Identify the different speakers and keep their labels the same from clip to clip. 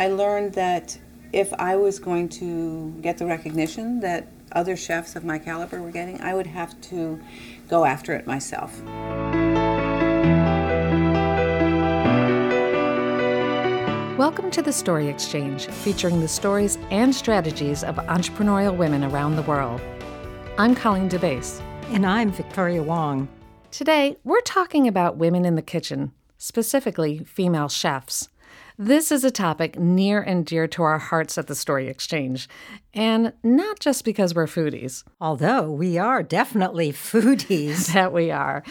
Speaker 1: I learned that if I was going to get the recognition that other chefs of my caliber were getting, I would have to go after it myself.
Speaker 2: Welcome to the Story Exchange, featuring the stories and strategies of entrepreneurial women around the world. I'm Colleen DeBaise.
Speaker 3: And I'm Victoria Wong.
Speaker 2: Today, we're talking about women in the kitchen, specifically female chefs. This is a topic near and dear to our hearts at the Story Exchange, and not just because we're foodies.
Speaker 3: Although we are definitely foodies.
Speaker 2: that we are.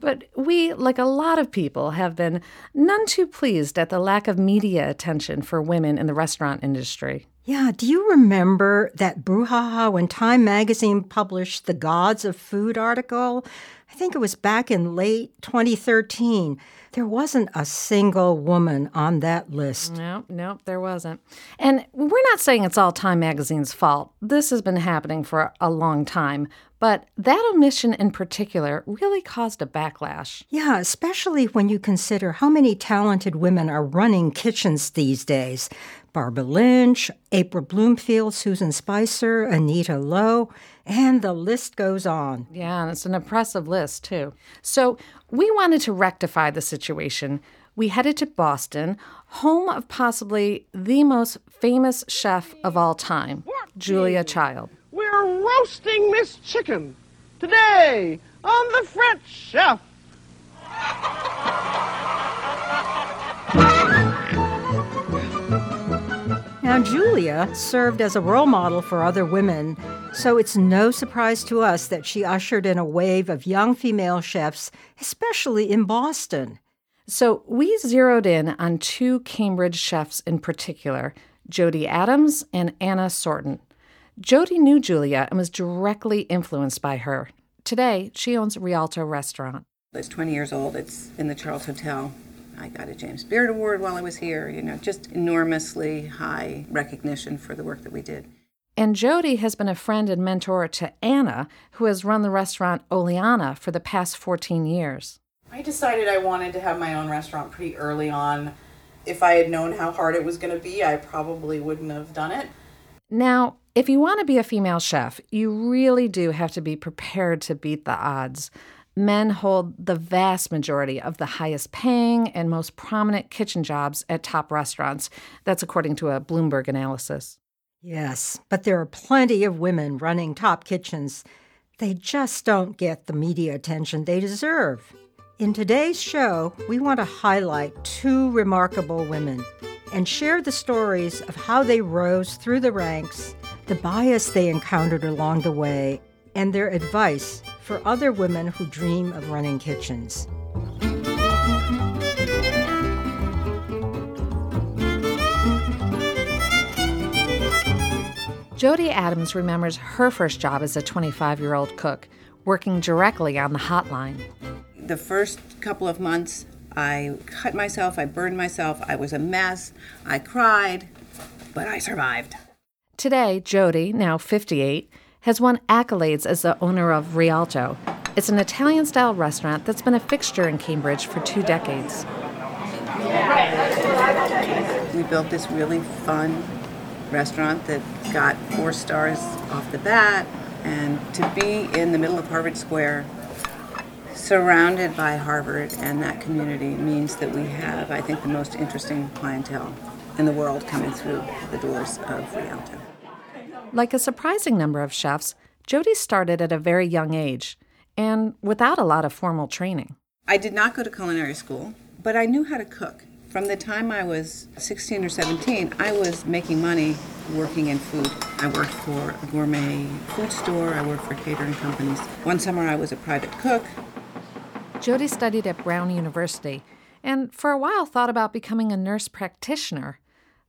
Speaker 2: But we, like a lot of people, have been none too pleased at the lack of media attention for women in the restaurant industry.
Speaker 3: Yeah, do you remember that brouhaha when Time magazine published the Gods of Food article? I think it was back in late 2013. There wasn't a single woman on that list.
Speaker 2: No, no, there wasn't. And we're not saying it's all Time Magazine's fault. This has been happening for a long time. But that omission in particular really caused a backlash.
Speaker 3: Yeah, especially when you consider how many talented women are running kitchens these days. Barbara Lynch, April Bloomfield, Susan Spicer, Anita Lo, and the list goes on.
Speaker 2: Yeah, and it's an impressive list, too. So we wanted to rectify the situation. We headed to Boston, home of possibly the most famous chef of all time, Julia Child.
Speaker 4: We're roasting Miss Chicken today on the French Chef.
Speaker 3: Now, Julia served as a role model for other women, so it's no surprise to us that she ushered in a wave of young female chefs, especially in Boston.
Speaker 2: So, we zeroed in on two Cambridge chefs in particular Jody Adams and Ana Sortun. Jody knew Julia and was directly influenced by her. Today, she owns Rialto Restaurant.
Speaker 1: It's 20 years old. It's in the Charles Hotel. I got a James Beard Award while I was here, you know, just enormously high recognition for the work that we did.
Speaker 2: And Jody has been a friend and mentor to Ana, who has run the restaurant Oleana for the past 14 years.
Speaker 5: I decided I wanted to have my own restaurant pretty early on. If I had known how hard it was going to be, I probably wouldn't have done it.
Speaker 2: Now, if you want to be a female chef, you really do have to be prepared to beat the odds men hold the vast majority of the highest paying and most prominent kitchen jobs at top restaurants. That's according to a Bloomberg analysis.
Speaker 3: Yes, but there are plenty of women running top kitchens. They just don't get the media attention they deserve. In today's show, we want to highlight two remarkable women and share the stories of how they rose through the ranks, the bias they encountered along the way, and their advice for other women who dream of running kitchens.
Speaker 2: Jody Adams remembers her first job as a 25 year old cook, working directly on the hotline.
Speaker 1: The first couple of months, I cut myself, I burned myself, I was a mess, I cried, but I survived.
Speaker 2: Today, Jody, now 58, has won accolades as the owner of Rialto. It's an Italian style restaurant that's been a fixture in Cambridge for two decades.
Speaker 1: We built this really fun restaurant that got four stars off the bat, and to be in the middle of Harvard Square, surrounded by Harvard and that community, means that we have, I think, the most interesting clientele in the world coming through the doors of Rialto.
Speaker 2: Like a surprising number of chefs, Jody started at a very young age and without a lot of formal training.
Speaker 1: I did not go to culinary school, but I knew how to cook. From the time I was 16 or 17, I was making money working in food. I worked for a gourmet food store, I worked for catering companies. One summer I was a private cook.
Speaker 2: Jody studied at Brown University and for a while thought about becoming a nurse practitioner.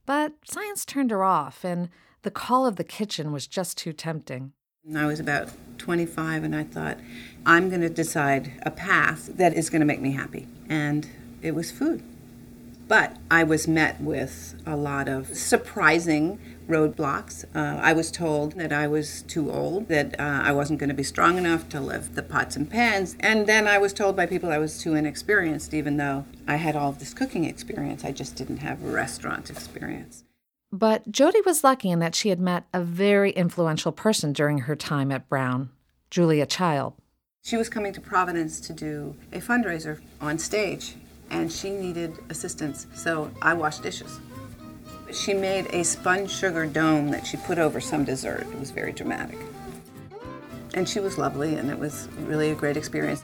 Speaker 2: But science turned her off, and the call of the kitchen was just too tempting.
Speaker 1: I was about 25 and I thought, I'm going to decide a path that is going to make me happy. And it was food. But I was met with a lot of surprising roadblocks. Uh, I was told that I was too old, that uh, I wasn't going to be strong enough to lift the pots and pans. And then I was told by people I was too inexperienced, even though I had all of this cooking experience. I just didn't have restaurant experience.
Speaker 2: But Jody was lucky in that she had met a very influential person during her time at Brown, Julia Child.
Speaker 1: She was coming to Providence to do a fundraiser on stage, and she needed assistance, so I washed dishes. She made a sponge sugar dome that she put over some dessert. It was very dramatic. And she was lovely, and it was really a great experience.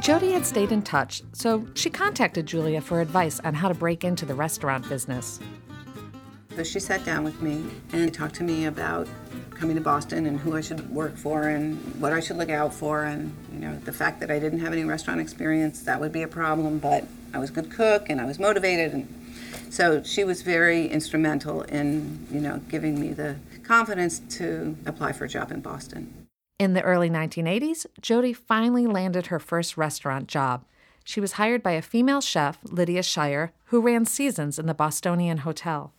Speaker 2: Jody had stayed in touch, so she contacted Julia for advice on how to break into the restaurant business.
Speaker 1: So she sat down with me and talked to me about coming to Boston and who I should work for and what I should look out for and you know the fact that I didn't have any restaurant experience that would be a problem but I was a good cook and I was motivated and so she was very instrumental in you know giving me the confidence to apply for a job in Boston.
Speaker 2: In the early 1980s, Jody finally landed her first restaurant job. She was hired by a female chef, Lydia Shire, who ran seasons in the Bostonian Hotel.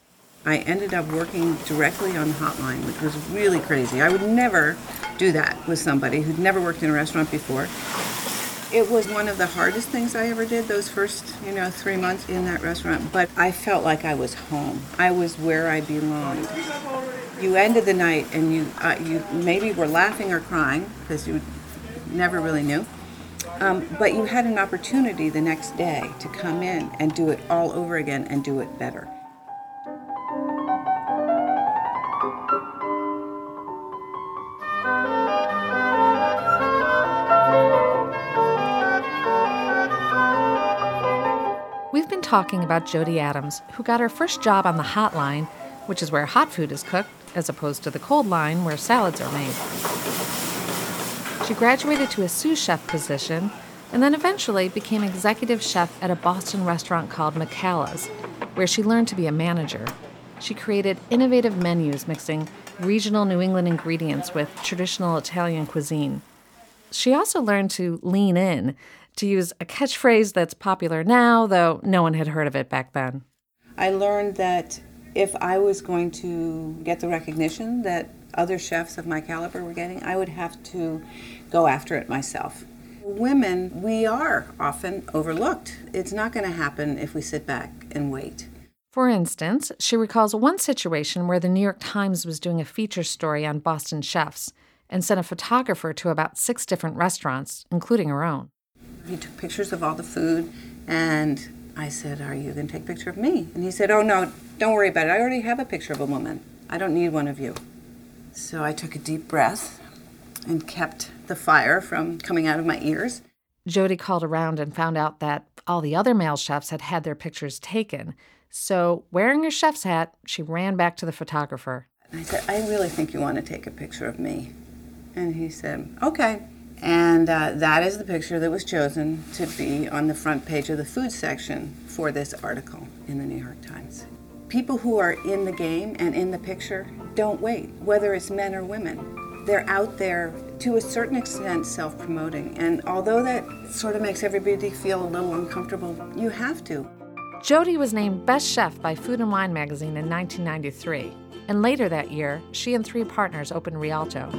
Speaker 1: I ended up working directly on the hotline, which was really crazy. I would never do that with somebody who'd never worked in a restaurant before. It was one of the hardest things I ever did those first, you know, three months in that restaurant, but I felt like I was home. I was where I belonged. You ended the night and you, uh, you maybe were laughing or crying because you never really knew. Um, but you had an opportunity the next day to come in and do it all over again and do it better.
Speaker 2: We've been talking about Jody Adams, who got her first job on the hot line, which is where hot food is cooked, as opposed to the cold line where salads are made. She graduated to a sous chef position and then eventually became executive chef at a Boston restaurant called Michela's, where she learned to be a manager. She created innovative menus mixing regional New England ingredients with traditional Italian cuisine. She also learned to lean in, to use a catchphrase that's popular now, though no one had heard of it back then.
Speaker 1: I learned that if I was going to get the recognition that other chefs of my caliber were getting, I would have to go after it myself. Women, we are often overlooked. It's not going to happen if we sit back and wait.
Speaker 2: For instance, she recalls one situation where the New York Times was doing a feature story on Boston chefs and sent a photographer to about six different restaurants, including her own.
Speaker 1: He took pictures of all the food, and I said, Are you going to take a picture of me? And he said, Oh, no, don't worry about it. I already have a picture of a woman. I don't need one of you. So I took a deep breath and kept the fire from coming out of my ears.
Speaker 2: Jody called around and found out that all the other male chefs had had their pictures taken. So, wearing her chef's hat, she ran back to the photographer.
Speaker 1: I said, I really think you want to take a picture of me. And he said, Okay. And uh, that is the picture that was chosen to be on the front page of the food section for this article in the New York Times. People who are in the game and in the picture don't wait, whether it's men or women. They're out there to a certain extent self promoting. And although that sort of makes everybody feel a little uncomfortable, you have to.
Speaker 2: Jody was named Best Chef by Food and Wine magazine in 1993. And later that year, she and three partners opened Rialto.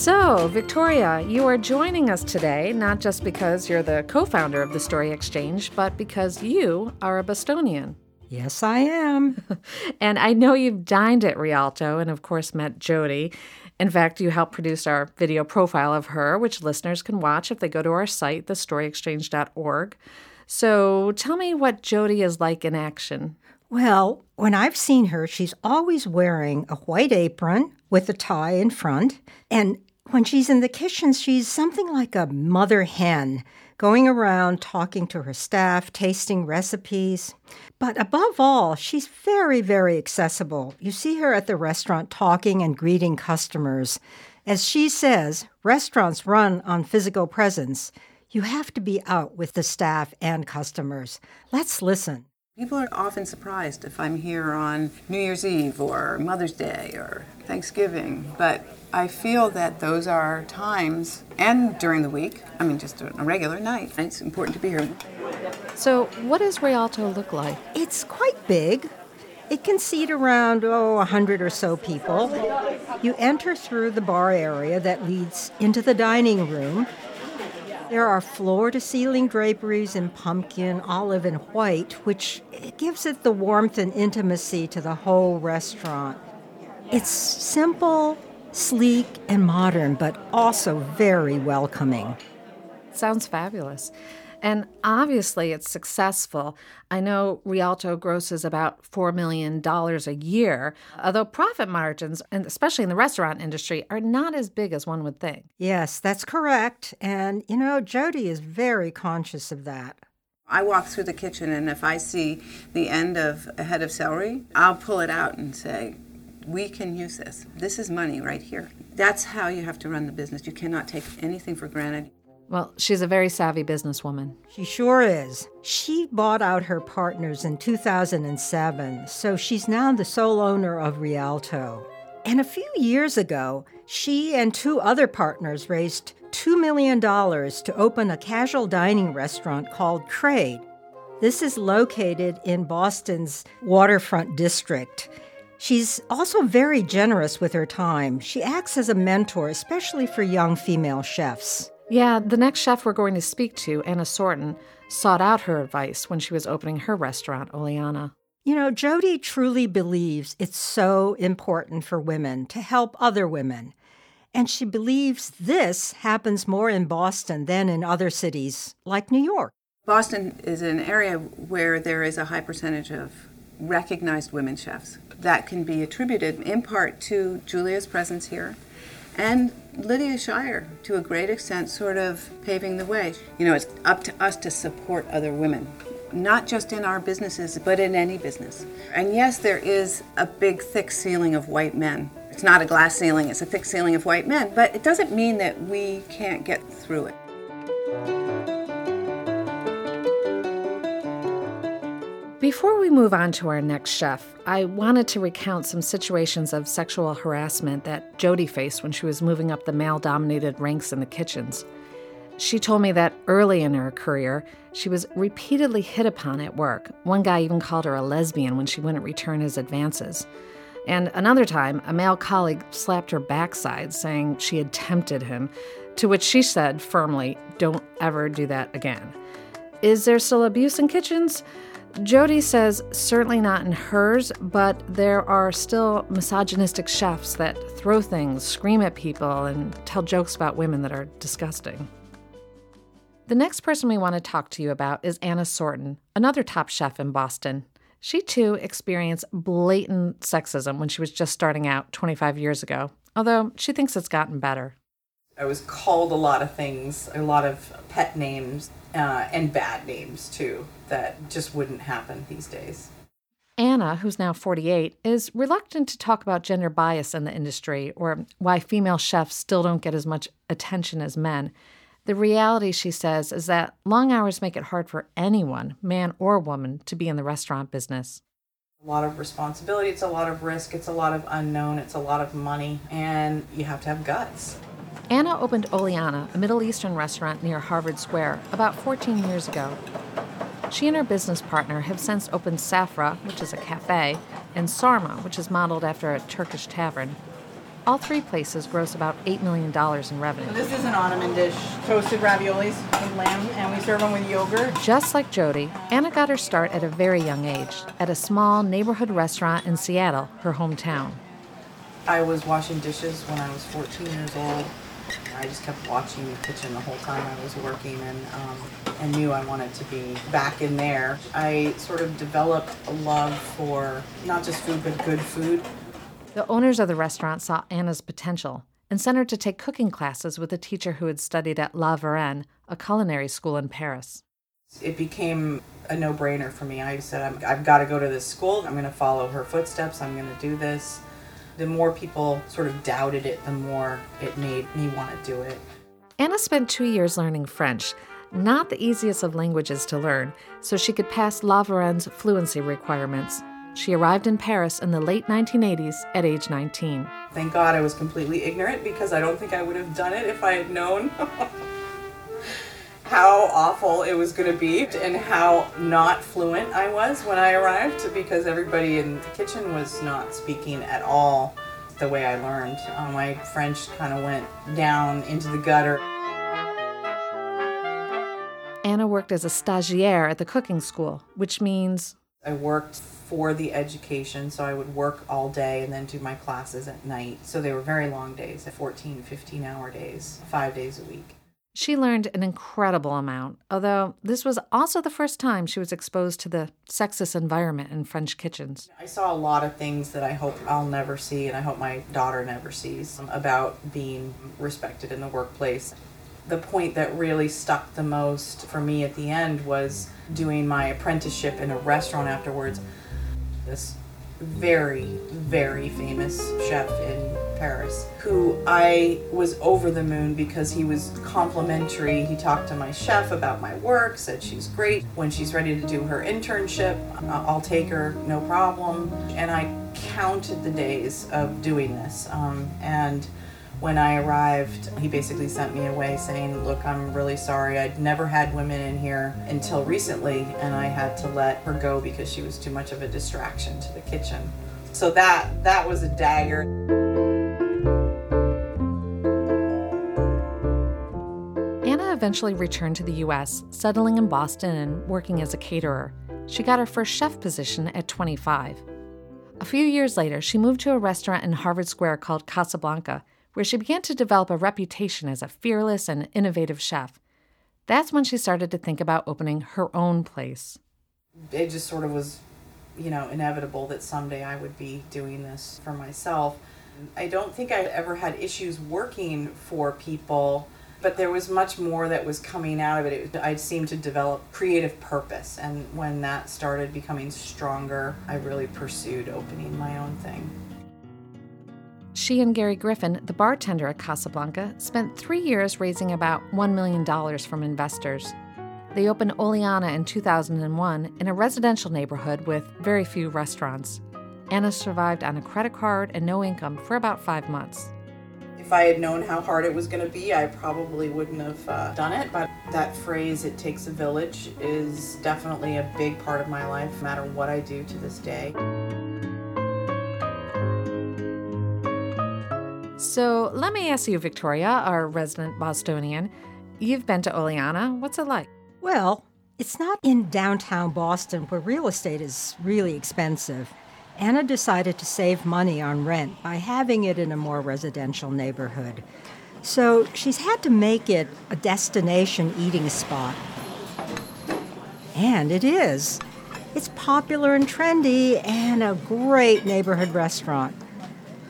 Speaker 2: So, Victoria, you are joining us today not just because you're the co founder of the Story Exchange, but because you are a Bostonian.
Speaker 3: Yes, I am.
Speaker 2: And I know you've dined at Rialto and, of course, met Jody. In fact, you helped produce our video profile of her, which listeners can watch if they go to our site, thestoryexchange.org. So tell me what Jody is like in action.
Speaker 3: Well, when I've seen her, she's always wearing a white apron with a tie in front. And when she's in the kitchen, she's something like a mother hen, going around talking to her staff, tasting recipes. But above all, she's very, very accessible. You see her at the restaurant talking and greeting customers. As she says, restaurants run on physical presence. You have to be out with the staff and customers. Let's listen.
Speaker 1: People are often surprised if I'm here on New Year's Eve or Mother's Day or Thanksgiving, but I feel that those are times, and during the week, I mean, just on a regular night, it's important to be here.
Speaker 2: So, what does Rialto look like?
Speaker 3: It's quite big. It can seat around, oh, a hundred or so people. You enter through the bar area that leads into the dining room. There are floor to ceiling draperies in pumpkin, olive, and white, which gives it the warmth and intimacy to the whole restaurant. It's simple, sleek, and modern, but also very welcoming.
Speaker 2: Sounds fabulous. And obviously, it's successful. I know Rialto grosses about $4 million a year, although profit margins, and especially in the restaurant industry, are not as big as one would think.
Speaker 3: Yes, that's correct. And, you know, Jody is very conscious of that.
Speaker 1: I walk through the kitchen, and if I see the end of a head of celery, I'll pull it out and say, we can use this. This is money right here. That's how you have to run the business. You cannot take anything for granted.
Speaker 2: Well, she's a very savvy businesswoman.
Speaker 3: She sure is. She bought out her partners in 2007, so she's now the sole owner of Rialto. And a few years ago, she and two other partners raised $2 million to open a casual dining restaurant called Trade. This is located in Boston's waterfront district. She's also very generous with her time. She acts as a mentor, especially for young female chefs.
Speaker 2: Yeah, the next chef we're going to speak to, Ana Sortun, sought out her advice when she was opening her restaurant, Oleana.
Speaker 3: You know, Jody truly believes it's so important for women to help other women. And she believes this happens more in Boston than in other cities like New York.
Speaker 1: Boston is an area where there is a high percentage of recognized women chefs. That can be attributed in part to Julia's presence here and Lydia Shire, to a great extent, sort of paving the way. You know, it's up to us to support other women, not just in our businesses, but in any business. And yes, there is a big, thick ceiling of white men. It's not a glass ceiling, it's a thick ceiling of white men, but it doesn't mean that we can't get through it.
Speaker 2: Before we move on to our next chef, I wanted to recount some situations of sexual harassment that Jody faced when she was moving up the male dominated ranks in the kitchens. She told me that early in her career, she was repeatedly hit upon at work. One guy even called her a lesbian when she wouldn't return his advances. And another time, a male colleague slapped her backside, saying she had tempted him, to which she said firmly, Don't ever do that again. Is there still abuse in kitchens? Jody says certainly not in hers, but there are still misogynistic chefs that throw things, scream at people, and tell jokes about women that are disgusting. The next person we want to talk to you about is Ana Sortun, another top chef in Boston. She too experienced blatant sexism when she was just starting out 25 years ago, although she thinks it's gotten better.
Speaker 5: I was called a lot of things, a lot of pet names, uh, and bad names too that just wouldn't happen these days.
Speaker 2: Ana, who's now 48, is reluctant to talk about gender bias in the industry or why female chefs still don't get as much attention as men. The reality, she says, is that long hours make it hard for anyone, man or woman, to be in the restaurant business.
Speaker 5: A lot of responsibility, it's a lot of risk, it's a lot of unknown, it's a lot of money, and you have to have guts.
Speaker 2: Ana opened Oleana, a Middle Eastern restaurant near Harvard Square, about 14 years ago. She and her business partner have since opened Sofra, which is a cafe, and Sarma, which is modeled after a Turkish tavern. All three places gross about $8 million in revenue.
Speaker 6: This is an Ottoman dish, toasted raviolis with lamb, and we serve them with yogurt.
Speaker 2: Just like Jody, Ana got her start at a very young age, at a small neighborhood restaurant in Seattle, her hometown.
Speaker 5: I was washing dishes when I was 14 years old. I just kept watching the kitchen the whole time I was working and, um, and knew I wanted to be back in there. I sort of developed a love for not just food, but good food.
Speaker 2: The owners of the restaurant saw Ana's potential and sent her to take cooking classes with a teacher who had studied at La Varenne, a culinary school in Paris.
Speaker 5: It became a no brainer for me. I said, i have got to go to this school. I'm going to follow her footsteps. I'm going to do this the more people sort of doubted it, the more it made me want to do it.
Speaker 2: Ana spent two years learning French. Not the easiest of languages to learn, so she could pass La fluency requirements. She arrived in Paris in the late 1980s at age 19.
Speaker 5: Thank God I was completely ignorant because I don't think I would have done it if I had known how awful it was going to be and how not fluent I was when I arrived because everybody in the kitchen was not speaking at all the way I learned. Uh, my French kind of went down into the gutter.
Speaker 2: Ana worked as a stagiaire at the cooking school, which means
Speaker 5: I worked for the education, so I would work all day and then do my classes at night. So they were very long days, 14, 15 hour days, five days a week.
Speaker 2: She learned an incredible amount, although this was also the first time she was exposed to the sexist environment in French kitchens.
Speaker 5: I saw a lot of things that I hope I'll never see, and I hope my daughter never sees about being respected in the workplace. The point that really stuck the most for me at the end was doing my apprenticeship in a restaurant afterwards. This very, very famous chef in Paris, who I was over the moon because he was complimentary. He talked to my chef about my work, said she's great. When she's ready to do her internship, uh, I'll take her, no problem. And I counted the days of doing this. Um, and when I arrived, he basically sent me away saying, Look, I'm really sorry. I'd never had women in here until recently, and I had to let her go because she was too much of a distraction to the kitchen. So that that was a dagger.
Speaker 2: Eventually returned to the US, settling in Boston and working as a caterer. She got her first chef position at 25. A few years later, she moved to a restaurant in Harvard Square called Casablanca, where she began to develop a reputation as a fearless and innovative chef. That's when she started to think about opening her own place.
Speaker 5: It just sort of was, you know, inevitable that someday I would be doing this for myself. I don't think I'd ever had issues working for people, but there was much more that was coming out of it. it I seemed to develop creative purpose, and when that started becoming stronger, I really pursued opening my own thing.
Speaker 2: She and Gary Griffin, the bartender at Casablanca, spent three years raising about $1 million from investors. They opened Oleana in 2001 in a residential neighborhood with very few restaurants. Ana survived on a credit card and no income for about five months.
Speaker 5: If I had known how hard it was going to be, I probably wouldn't have uh, done it. But that phrase, it takes a village, is definitely a big part of my life, no matter what I do to this day.
Speaker 2: So let me ask you, Victoria, our resident Bostonian. You've been to Oleana. What's it like?
Speaker 3: Well, it's not in downtown Boston where real estate is really expensive. Ana decided to save money on rent by having it in a more residential neighborhood. So she's had to make it a destination eating spot. And it is. It's popular and trendy and a great neighborhood restaurant.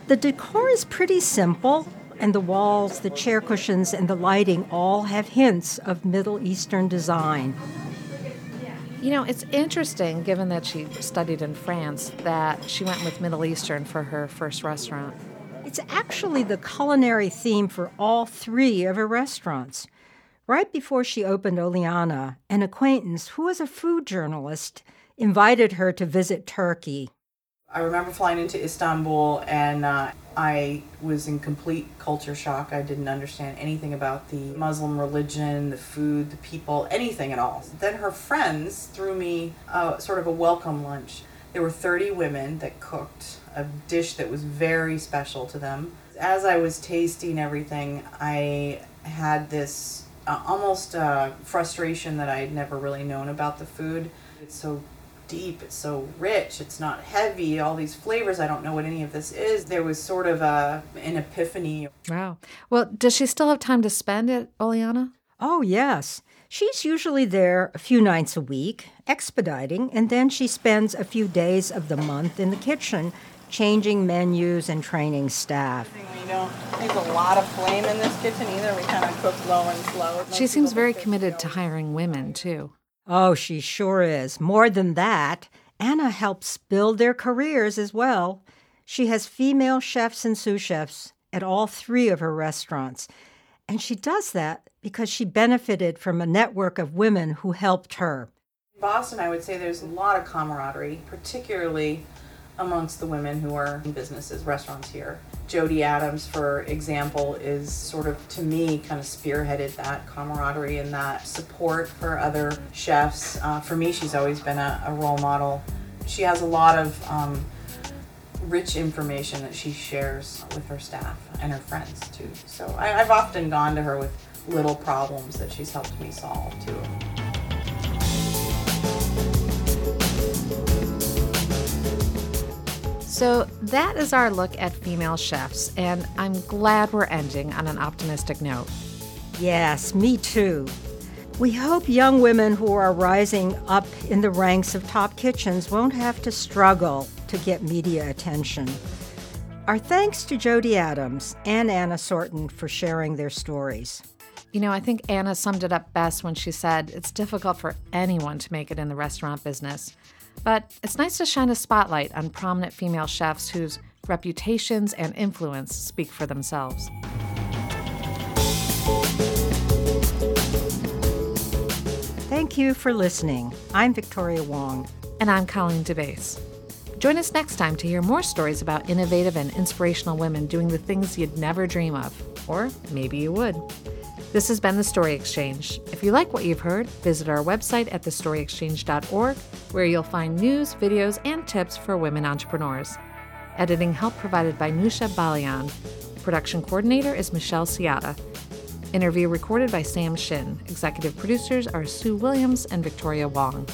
Speaker 3: The decor is pretty simple, and the walls, the chair cushions, and the lighting all have hints of Middle Eastern design.
Speaker 2: You know, it's interesting, given that she studied in France, that she went with Middle Eastern for her first restaurant.
Speaker 3: It's actually the culinary theme for all three of her restaurants. Right before she opened Oleana, an acquaintance who was a food journalist invited her to visit Turkey.
Speaker 5: I remember flying into Istanbul and uh, I was in complete culture shock. I didn't understand anything about the Muslim religion, the food, the people, anything at all. Then her friends threw me sort of a welcome lunch. There were 30 women that cooked a dish that was very special to them. As I was tasting everything, I had this uh, almost uh, frustration that I had never really known about the food. It's so deep, it's so rich, it's not heavy, all these flavors, I don't know what any of this is. There was sort of a, an epiphany.
Speaker 2: Wow. Well, does she still have time to spend at Oleana?
Speaker 3: Oh, yes. She's usually there a few nights a week, expediting, and then she spends a few days of the month in the kitchen, changing menus and training staff.
Speaker 6: We don't use a lot of flame in this kitchen either. We kind of cook low and slow.
Speaker 2: She seems very committed to hiring women, too.
Speaker 3: Oh, she sure is. More than that, Ana helps build their careers as well. She has female chefs and sous chefs at all three of her restaurants. And she does that because she benefited from a network of women who helped her.
Speaker 5: In Boston, I would say there's a lot of camaraderie, particularly amongst the women who are in businesses, restaurants here. Jody Adams, for example, is sort of, to me, kind of spearheaded that camaraderie and that support for other chefs. Uh, for me, she's always been a, a, role model. She has a lot of um, rich information that she shares with her staff and her friends, too. So I, I've often gone to her with little problems that she's helped me solve, too.
Speaker 2: So that is our look at female chefs, and I'm glad we're ending on an optimistic note.
Speaker 3: Yes, me too. We hope young women who are rising up in the ranks of top kitchens won't have to struggle to get media attention. Our thanks to Jody Adams and Ana Sortun for sharing their stories.
Speaker 2: You know, I think Ana summed it up best when she said it's difficult for anyone to make it in the restaurant business. But it's nice to shine a spotlight on prominent female chefs whose reputations and influence speak for themselves.
Speaker 3: Thank you for listening. I'm Victoria Wong.
Speaker 2: And I'm Colleen DeBaise. Join us next time to hear more stories about innovative and inspirational women doing the things you'd never dream of. Or maybe you would. This has been The Story Exchange. If you like what you've heard, visit our website at thestoryexchange.org, where you'll find news, videos, and tips for women entrepreneurs. Editing help provided by Nusha Balian. Production coordinator is Michelle Ciata. Interview recorded by Sam Shin. Executive producers are Sue Williams and Victoria Wong.